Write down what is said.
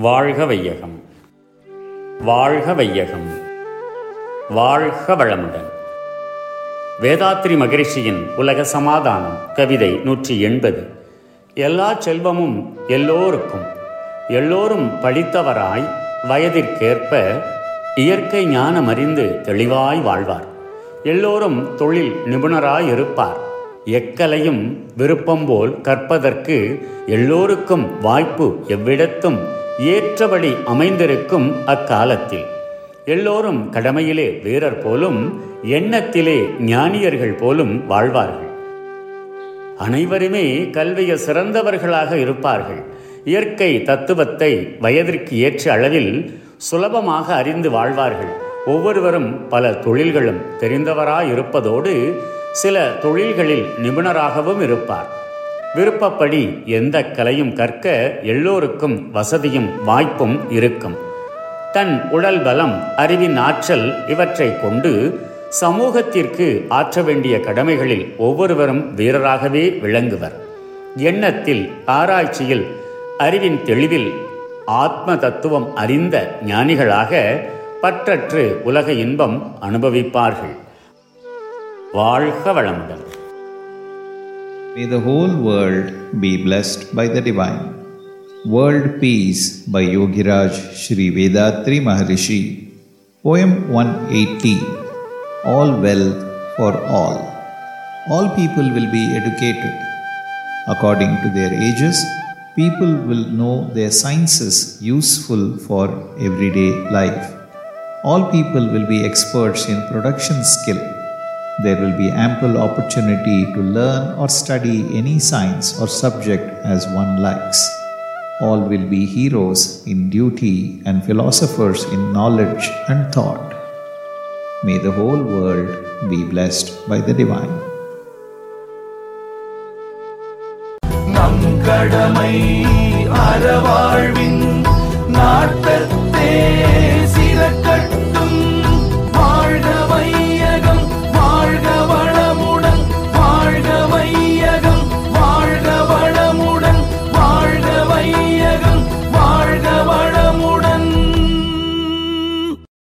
வாழ்க வையகம். வாழ்க வையகம். வாழ்க வளமுடன். வேதாத்ரி மகரிஷியின் உலக சமாதானம் கவிதை நூற்றி எண்பது. எல்லா செல்வமும் எல்லோருக்கும் எல்லோரும் படித்தவராய் வயதிற்கேற்ப இயற்கை ஞானம் அறிந்து தெளிவாய் வாழ்வார். எல்லோரும் தொழில் நிபுணராய் இருப்பார் எக்கலையும் விருப்பம் போல் கற்பதற்கு எல்லோருக்கும் வாய்ப்பு எவ்விடத்தும் ஏற்றபடி அமைந்திருக்கும் அக்காலத்தில். எல்லோரும் கடமையிலே வீரர் போலும் எண்ணத்திலே ஞானியர்கள் போலும் வாழ்வார்கள். அனைவருமே கல்விய சிறந்தவர்களாக இருப்பார்கள். இயற்கை தத்துவத்தை வயதிற்கு ஏற்ற அளவில் சுலபமாக அறிந்து வாழ்வார்கள். ஒவ்வொருவரும் பல தொழில்களும் தெரிந்தவராயிருப்பதோடு சில தொழில்களில் நிபுணராகவும் இருப்பார். விருப்பப்படி எந்த கலையும் கற்க எல்லோருக்கும் வசதியும் வாய்ப்பும் இருக்கும். தன் உடல் பலம் அறிவின் ஆற்றல் இவற்றை கொண்டு சமூகத்திற்கு ஆற்ற வேண்டிய கடமைகளில் ஒவ்வொருவரும் வீரராகவே விளங்குவர். எண்ணத்தில் ஆராய்ச்சியில் அறிவின் தெளிவில் ஆத்ம தத்துவம் அறிந்த ஞானிகளாக பற்றற்று உலக இன்பம் அனுபவிப்பார்கள். வாழ்க வளமுடன்! May the whole world be blessed by the divine. World Peace by Yogiraj Sri Vedatri Maharishi. Poem 180 All Wealth for All. All people will be educated. According to their ages, people will know their sciences useful for everyday life. All people will be experts in production skill There will be ample opportunity to learn or study any science or subject as one likes. All will be heroes in duty and philosophers in knowledge and thought. May the whole world be blessed by the divine. நம் கடமை அறவாழ்வின் நாட்டத்தே சிறக்க